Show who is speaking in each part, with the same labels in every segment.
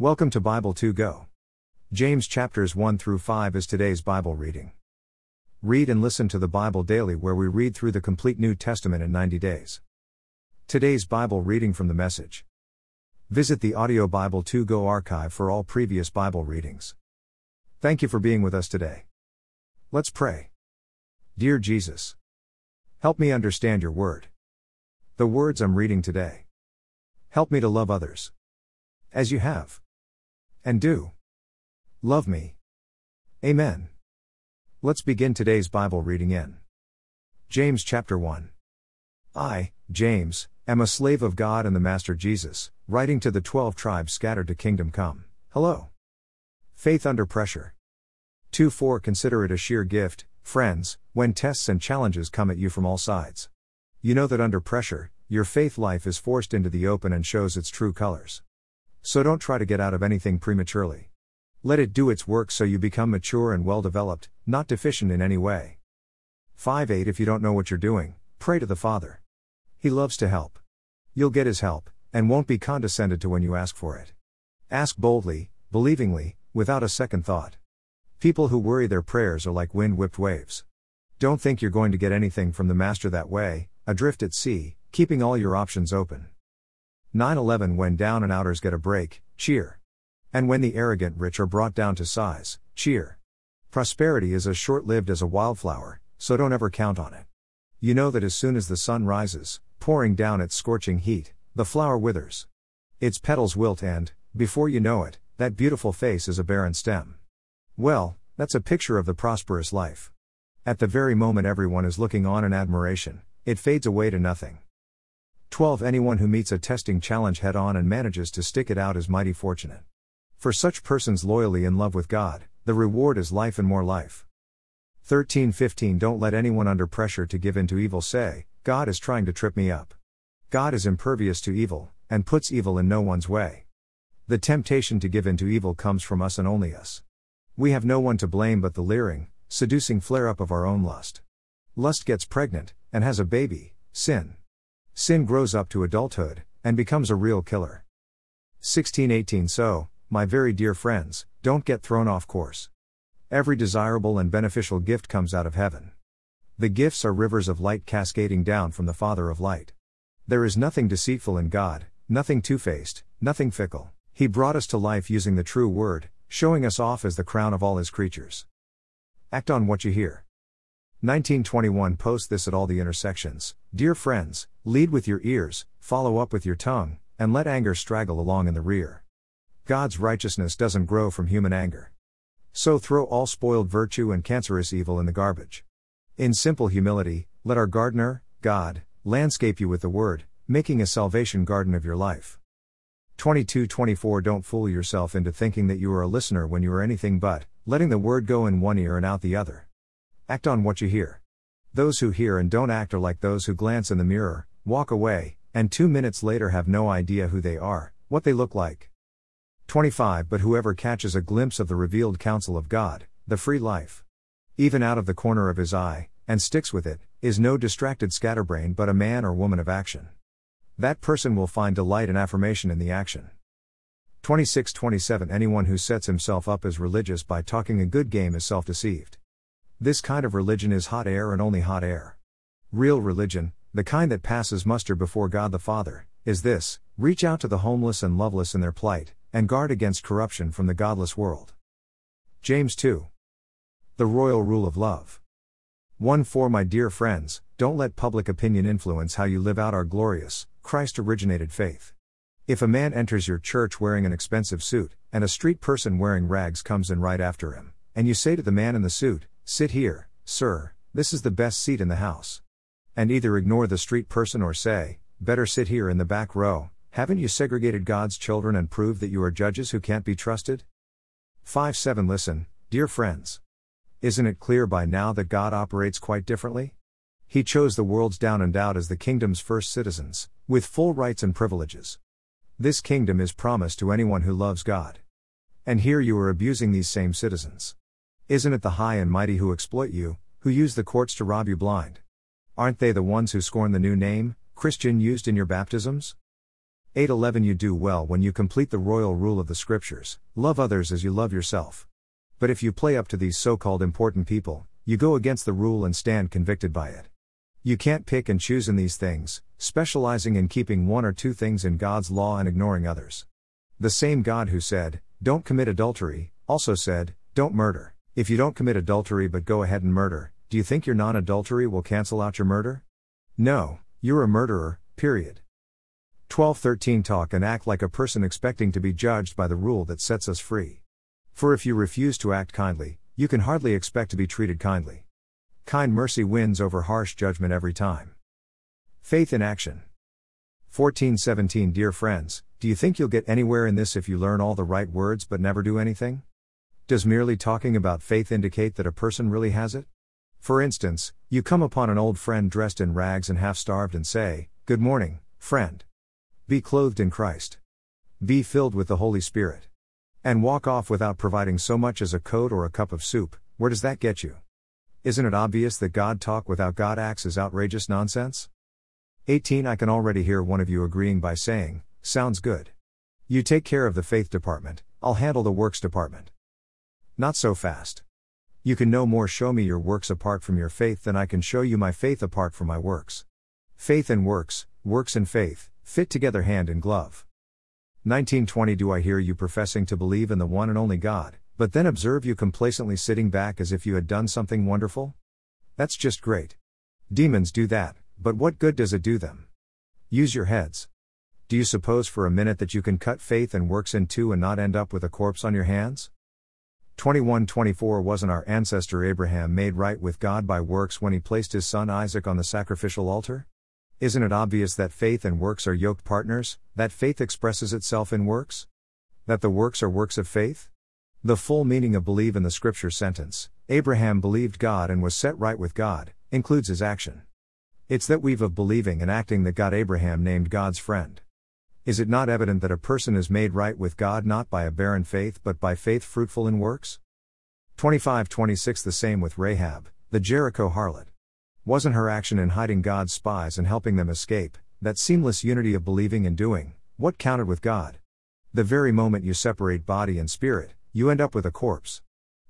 Speaker 1: Welcome to Bible 2 Go. James chapters 1 through 5 is today's Bible reading. Read and listen to the Bible daily, where we read through the complete New Testament in 90 days. Today's Bible reading from the message. Visit the Audio Bible 2 Go archive for all previous Bible readings. Thank you for being with us today. Let's pray. Dear Jesus, help me understand your word. The words I'm reading today. Help me to love others. As you have. And do. Love me. Amen. Let's begin today's Bible reading in James chapter 1. I, James, am a slave of God and the Master Jesus, writing to the twelve tribes scattered to kingdom come. Hello. Faith under pressure. 2 4 Consider it a sheer gift, friends, when tests and challenges come at you from all sides. You know that under pressure, your faith life is forced into the open and shows its true colors. So don't try to get out of anything prematurely. Let it do its work so you become mature and well developed, not deficient in any way. 5 8 If you don't know what you're doing, pray to the Father. He loves to help. You'll get His help, and won't be condescended to when you ask for it. Ask boldly, believingly, without a second thought. People who worry their prayers are like wind whipped waves. Don't think you're going to get anything from the Master that way, adrift at sea, keeping all your options open. 9 11 When down and outers get a break, cheer. And when the arrogant rich are brought down to size, cheer. Prosperity is as short lived as a wildflower, so don't ever count on it. You know that as soon as the sun rises, pouring down its scorching heat, the flower withers. Its petals wilt, and, before you know it, that beautiful face is a barren stem. Well, that's a picture of the prosperous life. At the very moment everyone is looking on in admiration, it fades away to nothing. 12 Anyone who meets a testing challenge head on and manages to stick it out is mighty fortunate. For such persons loyally in love with God, the reward is life and more life. 13 15 Don't let anyone under pressure to give in to evil say, God is trying to trip me up. God is impervious to evil, and puts evil in no one's way. The temptation to give in to evil comes from us and only us. We have no one to blame but the leering, seducing flare up of our own lust. Lust gets pregnant, and has a baby, sin. Sin grows up to adulthood, and becomes a real killer. 1618 So, my very dear friends, don't get thrown off course. Every desirable and beneficial gift comes out of heaven. The gifts are rivers of light cascading down from the Father of light. There is nothing deceitful in God, nothing two faced, nothing fickle. He brought us to life using the true word, showing us off as the crown of all his creatures. Act on what you hear. 1921 Post this at all the intersections. Dear friends, lead with your ears, follow up with your tongue, and let anger straggle along in the rear. God's righteousness doesn't grow from human anger. So throw all spoiled virtue and cancerous evil in the garbage. In simple humility, let our gardener, God, landscape you with the word, making a salvation garden of your life. 22-24 Don't fool yourself into thinking that you are a listener when you are anything but, letting the word go in one ear and out the other. Act on what you hear. Those who hear and don't act are like those who glance in the mirror, walk away, and two minutes later have no idea who they are, what they look like. 25 But whoever catches a glimpse of the revealed counsel of God, the free life, even out of the corner of his eye, and sticks with it, is no distracted scatterbrain but a man or woman of action. That person will find delight and affirmation in the action. 26 27 Anyone who sets himself up as religious by talking a good game is self deceived. This kind of religion is hot air and only hot air. Real religion, the kind that passes muster before God the Father, is this reach out to the homeless and loveless in their plight, and guard against corruption from the godless world. James 2. The Royal Rule of Love. 1 For my dear friends, don't let public opinion influence how you live out our glorious, Christ originated faith. If a man enters your church wearing an expensive suit, and a street person wearing rags comes in right after him, and you say to the man in the suit, Sit here, sir, this is the best seat in the house. And either ignore the street person or say, Better sit here in the back row, haven't you segregated God's children and proved that you are judges who can't be trusted? 5 7 Listen, dear friends. Isn't it clear by now that God operates quite differently? He chose the world's down and out as the kingdom's first citizens, with full rights and privileges. This kingdom is promised to anyone who loves God. And here you are abusing these same citizens. Isn't it the high and mighty who exploit you, who use the courts to rob you blind? Aren't they the ones who scorn the new name, Christian, used in your baptisms? 8:11 You do well when you complete the royal rule of the scriptures, love others as you love yourself. But if you play up to these so-called important people, you go against the rule and stand convicted by it. You can't pick and choose in these things, specializing in keeping one or two things in God's law and ignoring others. The same God who said, Don't commit adultery, also said, Don't murder. If you don't commit adultery but go ahead and murder, do you think your non adultery will cancel out your murder? No, you're a murderer, period. 1213 Talk and act like a person expecting to be judged by the rule that sets us free. For if you refuse to act kindly, you can hardly expect to be treated kindly. Kind mercy wins over harsh judgment every time. Faith in action. 1417 Dear friends, do you think you'll get anywhere in this if you learn all the right words but never do anything? Does merely talking about faith indicate that a person really has it? For instance, you come upon an old friend dressed in rags and half starved and say, Good morning, friend. Be clothed in Christ. Be filled with the Holy Spirit. And walk off without providing so much as a coat or a cup of soup, where does that get you? Isn't it obvious that God talk without God acts is outrageous nonsense? 18 I can already hear one of you agreeing by saying, Sounds good. You take care of the faith department, I'll handle the works department. Not so fast. You can no more show me your works apart from your faith than I can show you my faith apart from my works. Faith and works, works and faith, fit together hand in glove. 1920 Do I hear you professing to believe in the one and only God, but then observe you complacently sitting back as if you had done something wonderful? That's just great. Demons do that, but what good does it do them? Use your heads. Do you suppose for a minute that you can cut faith and works in two and not end up with a corpse on your hands? 2124 Wasn't our ancestor Abraham made right with God by works when he placed his son Isaac on the sacrificial altar? Isn't it obvious that faith and works are yoked partners, that faith expresses itself in works? That the works are works of faith? The full meaning of believe in the scripture sentence, Abraham believed God and was set right with God, includes his action. It's that weave of believing and acting that got Abraham named God's friend. Is it not evident that a person is made right with God not by a barren faith but by faith fruitful in works? 25 26 The same with Rahab, the Jericho harlot. Wasn't her action in hiding God's spies and helping them escape, that seamless unity of believing and doing, what counted with God? The very moment you separate body and spirit, you end up with a corpse.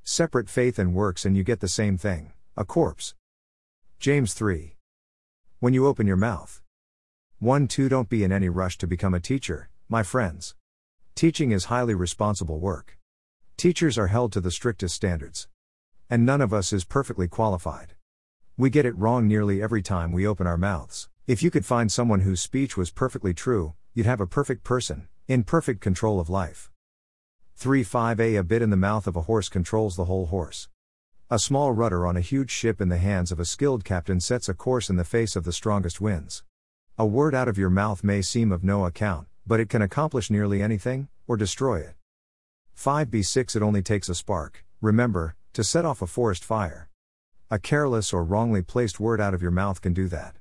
Speaker 1: Separate faith and works and you get the same thing a corpse. James 3. When you open your mouth. 1 2 Don't be in any rush to become a teacher, my friends. Teaching is highly responsible work. Teachers are held to the strictest standards. And none of us is perfectly qualified. We get it wrong nearly every time we open our mouths. If you could find someone whose speech was perfectly true, you'd have a perfect person, in perfect control of life. 3 5a A bit in the mouth of a horse controls the whole horse. A small rudder on a huge ship in the hands of a skilled captain sets a course in the face of the strongest winds. A word out of your mouth may seem of no account, but it can accomplish nearly anything, or destroy it. 5b6 It only takes a spark, remember, to set off a forest fire. A careless or wrongly placed word out of your mouth can do that.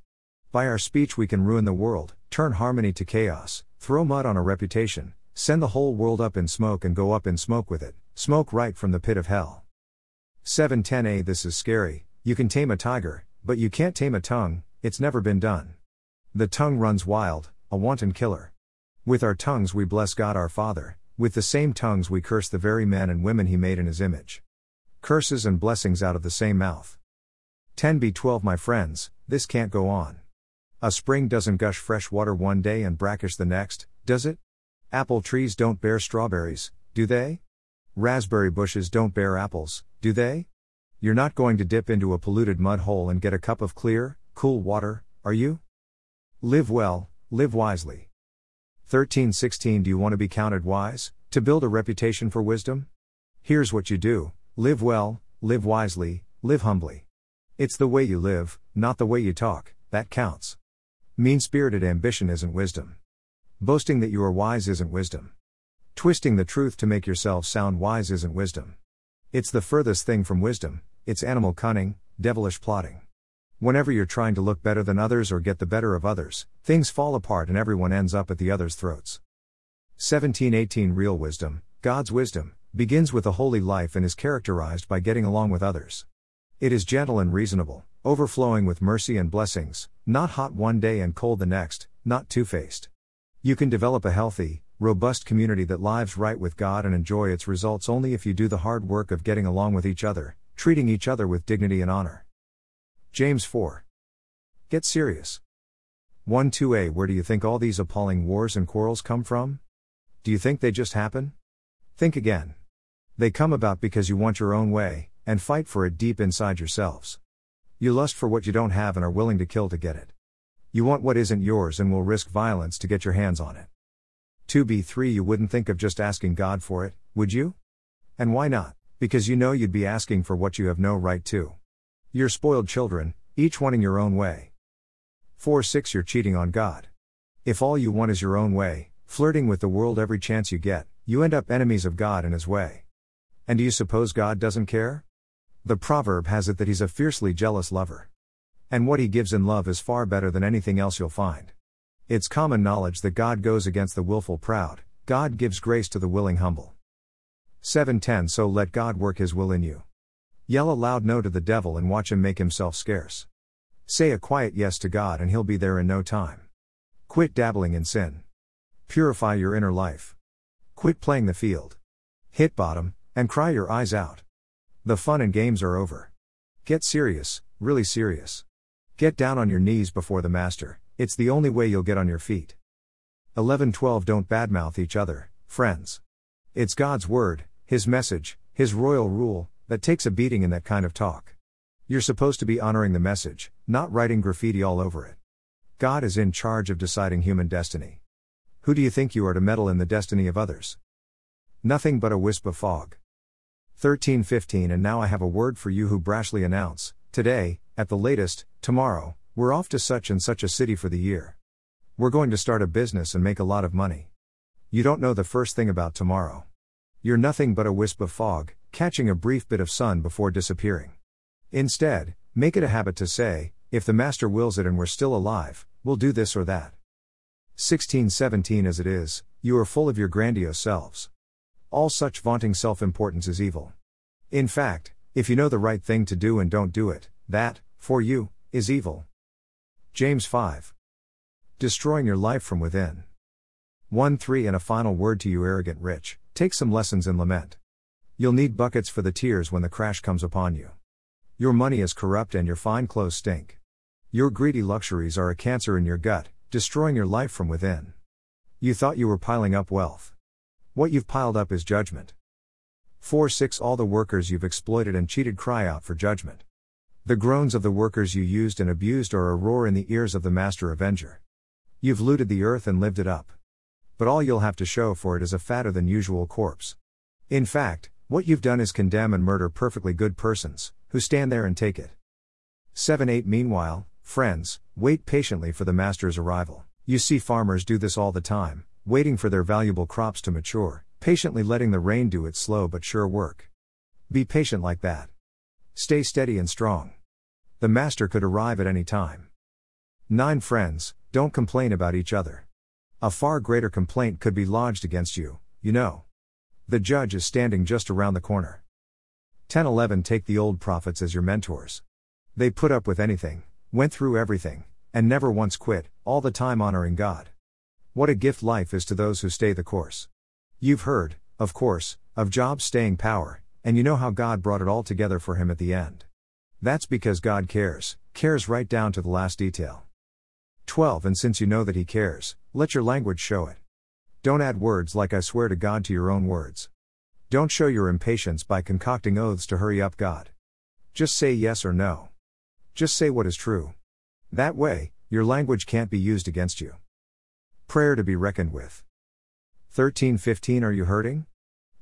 Speaker 1: By our speech, we can ruin the world, turn harmony to chaos, throw mud on a reputation, send the whole world up in smoke and go up in smoke with it, smoke right from the pit of hell. 710a This is scary, you can tame a tiger, but you can't tame a tongue, it's never been done. The tongue runs wild, a wanton killer. With our tongues we bless God our Father, with the same tongues we curse the very men and women He made in His image. Curses and blessings out of the same mouth. 10b12 My friends, this can't go on. A spring doesn't gush fresh water one day and brackish the next, does it? Apple trees don't bear strawberries, do they? Raspberry bushes don't bear apples, do they? You're not going to dip into a polluted mud hole and get a cup of clear, cool water, are you? Live well, live wisely. 1316 Do you want to be counted wise, to build a reputation for wisdom? Here's what you do live well, live wisely, live humbly. It's the way you live, not the way you talk, that counts. Mean spirited ambition isn't wisdom. Boasting that you are wise isn't wisdom. Twisting the truth to make yourself sound wise isn't wisdom. It's the furthest thing from wisdom, it's animal cunning, devilish plotting. Whenever you're trying to look better than others or get the better of others, things fall apart and everyone ends up at the other's throats. 1718 Real wisdom, God's wisdom, begins with a holy life and is characterized by getting along with others. It is gentle and reasonable, overflowing with mercy and blessings, not hot one day and cold the next, not two faced. You can develop a healthy, robust community that lives right with God and enjoy its results only if you do the hard work of getting along with each other, treating each other with dignity and honor. James 4. Get serious. 1 2a Where do you think all these appalling wars and quarrels come from? Do you think they just happen? Think again. They come about because you want your own way, and fight for it deep inside yourselves. You lust for what you don't have and are willing to kill to get it. You want what isn't yours and will risk violence to get your hands on it. 2b3 You wouldn't think of just asking God for it, would you? And why not? Because you know you'd be asking for what you have no right to. You're spoiled children, each wanting your own way. 4 6 You're cheating on God. If all you want is your own way, flirting with the world every chance you get, you end up enemies of God and His way. And do you suppose God doesn't care? The proverb has it that He's a fiercely jealous lover. And what He gives in love is far better than anything else you'll find. It's common knowledge that God goes against the willful proud, God gives grace to the willing humble. 710 So let God work His will in you. Yell a loud no to the devil and watch him make himself scarce. Say a quiet yes to God and He'll be there in no time. Quit dabbling in sin. Purify your inner life. Quit playing the field. Hit bottom, and cry your eyes out. The fun and games are over. Get serious, really serious. Get down on your knees before the Master, it's the only way you'll get on your feet. 11 12 Don't badmouth each other, friends. It's God's word, His message, His royal rule, that takes a beating in that kind of talk. You're supposed to be honoring the message, not writing graffiti all over it. God is in charge of deciding human destiny. Who do you think you are to meddle in the destiny of others? Nothing but a wisp of fog. 1315 And now I have a word for you who brashly announce, today, at the latest, tomorrow, we're off to such and such a city for the year. We're going to start a business and make a lot of money. You don't know the first thing about tomorrow. You're nothing but a wisp of fog, catching a brief bit of sun before disappearing. Instead, make it a habit to say, if the Master wills it and we're still alive, we'll do this or that. 1617 As it is, you are full of your grandiose selves. All such vaunting self importance is evil. In fact, if you know the right thing to do and don't do it, that, for you, is evil. James 5. Destroying your life from within. 1 3 And a final word to you, arrogant rich take some lessons in lament. You'll need buckets for the tears when the crash comes upon you. Your money is corrupt and your fine clothes stink. Your greedy luxuries are a cancer in your gut, destroying your life from within. You thought you were piling up wealth. What you've piled up is judgment. 4 6 All the workers you've exploited and cheated cry out for judgment. The groans of the workers you used and abused are a roar in the ears of the Master Avenger. You've looted the earth and lived it up. But all you'll have to show for it is a fatter than usual corpse. In fact, what you've done is condemn and murder perfectly good persons, who stand there and take it. 7 8 Meanwhile, friends, wait patiently for the master's arrival. You see farmers do this all the time, waiting for their valuable crops to mature, patiently letting the rain do its slow but sure work. Be patient like that. Stay steady and strong. The master could arrive at any time. 9 Friends, don't complain about each other. A far greater complaint could be lodged against you, you know. The judge is standing just around the corner. 1011 Take the old prophets as your mentors. They put up with anything, went through everything, and never once quit, all the time honoring God. What a gift life is to those who stay the course. You've heard, of course, of Job's staying power, and you know how God brought it all together for him at the end. That's because God cares, cares right down to the last detail. 12 And since you know that He cares, let your language show it. Don't add words like I swear to God to your own words. Don't show your impatience by concocting oaths to hurry up God. Just say yes or no. Just say what is true. That way, your language can't be used against you. Prayer to be reckoned with. 1315 Are you hurting?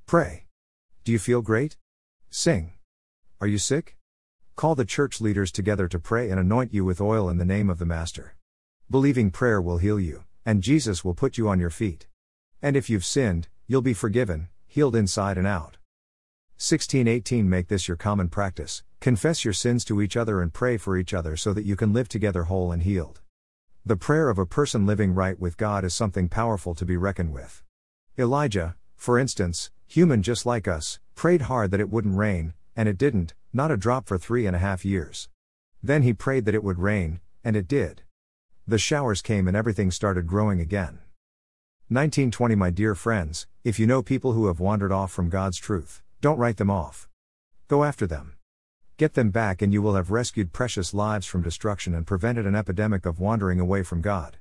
Speaker 1: Pray. Do you feel great? Sing. Are you sick? Call the church leaders together to pray and anoint you with oil in the name of the Master. Believing prayer will heal you, and Jesus will put you on your feet. And if you've sinned, you'll be forgiven, healed inside and out. 1618 Make this your common practice confess your sins to each other and pray for each other so that you can live together whole and healed. The prayer of a person living right with God is something powerful to be reckoned with. Elijah, for instance, human just like us, prayed hard that it wouldn't rain, and it didn't, not a drop for three and a half years. Then he prayed that it would rain, and it did. The showers came and everything started growing again. 1920 My dear friends, if you know people who have wandered off from God's truth, don't write them off. Go after them. Get them back, and you will have rescued precious lives from destruction and prevented an epidemic of wandering away from God.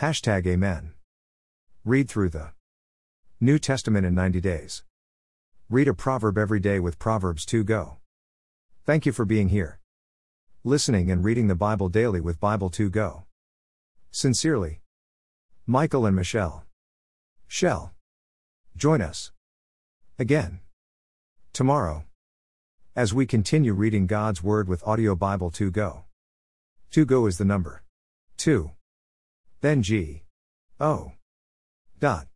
Speaker 1: Hashtag Amen. Read through the New Testament in 90 days. Read a proverb every day with Proverbs 2 Go. Thank you for being here. Listening and reading the Bible daily with Bible 2 Go. Sincerely, Michael and Michelle. Shell. Join us. Again. Tomorrow. As we continue reading God's Word with Audio Bible 2 Go. 2 Go is the number. 2. Then G. O. Dot.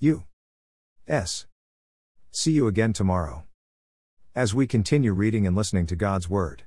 Speaker 1: U. S. See you again tomorrow. As we continue reading and listening to God's Word.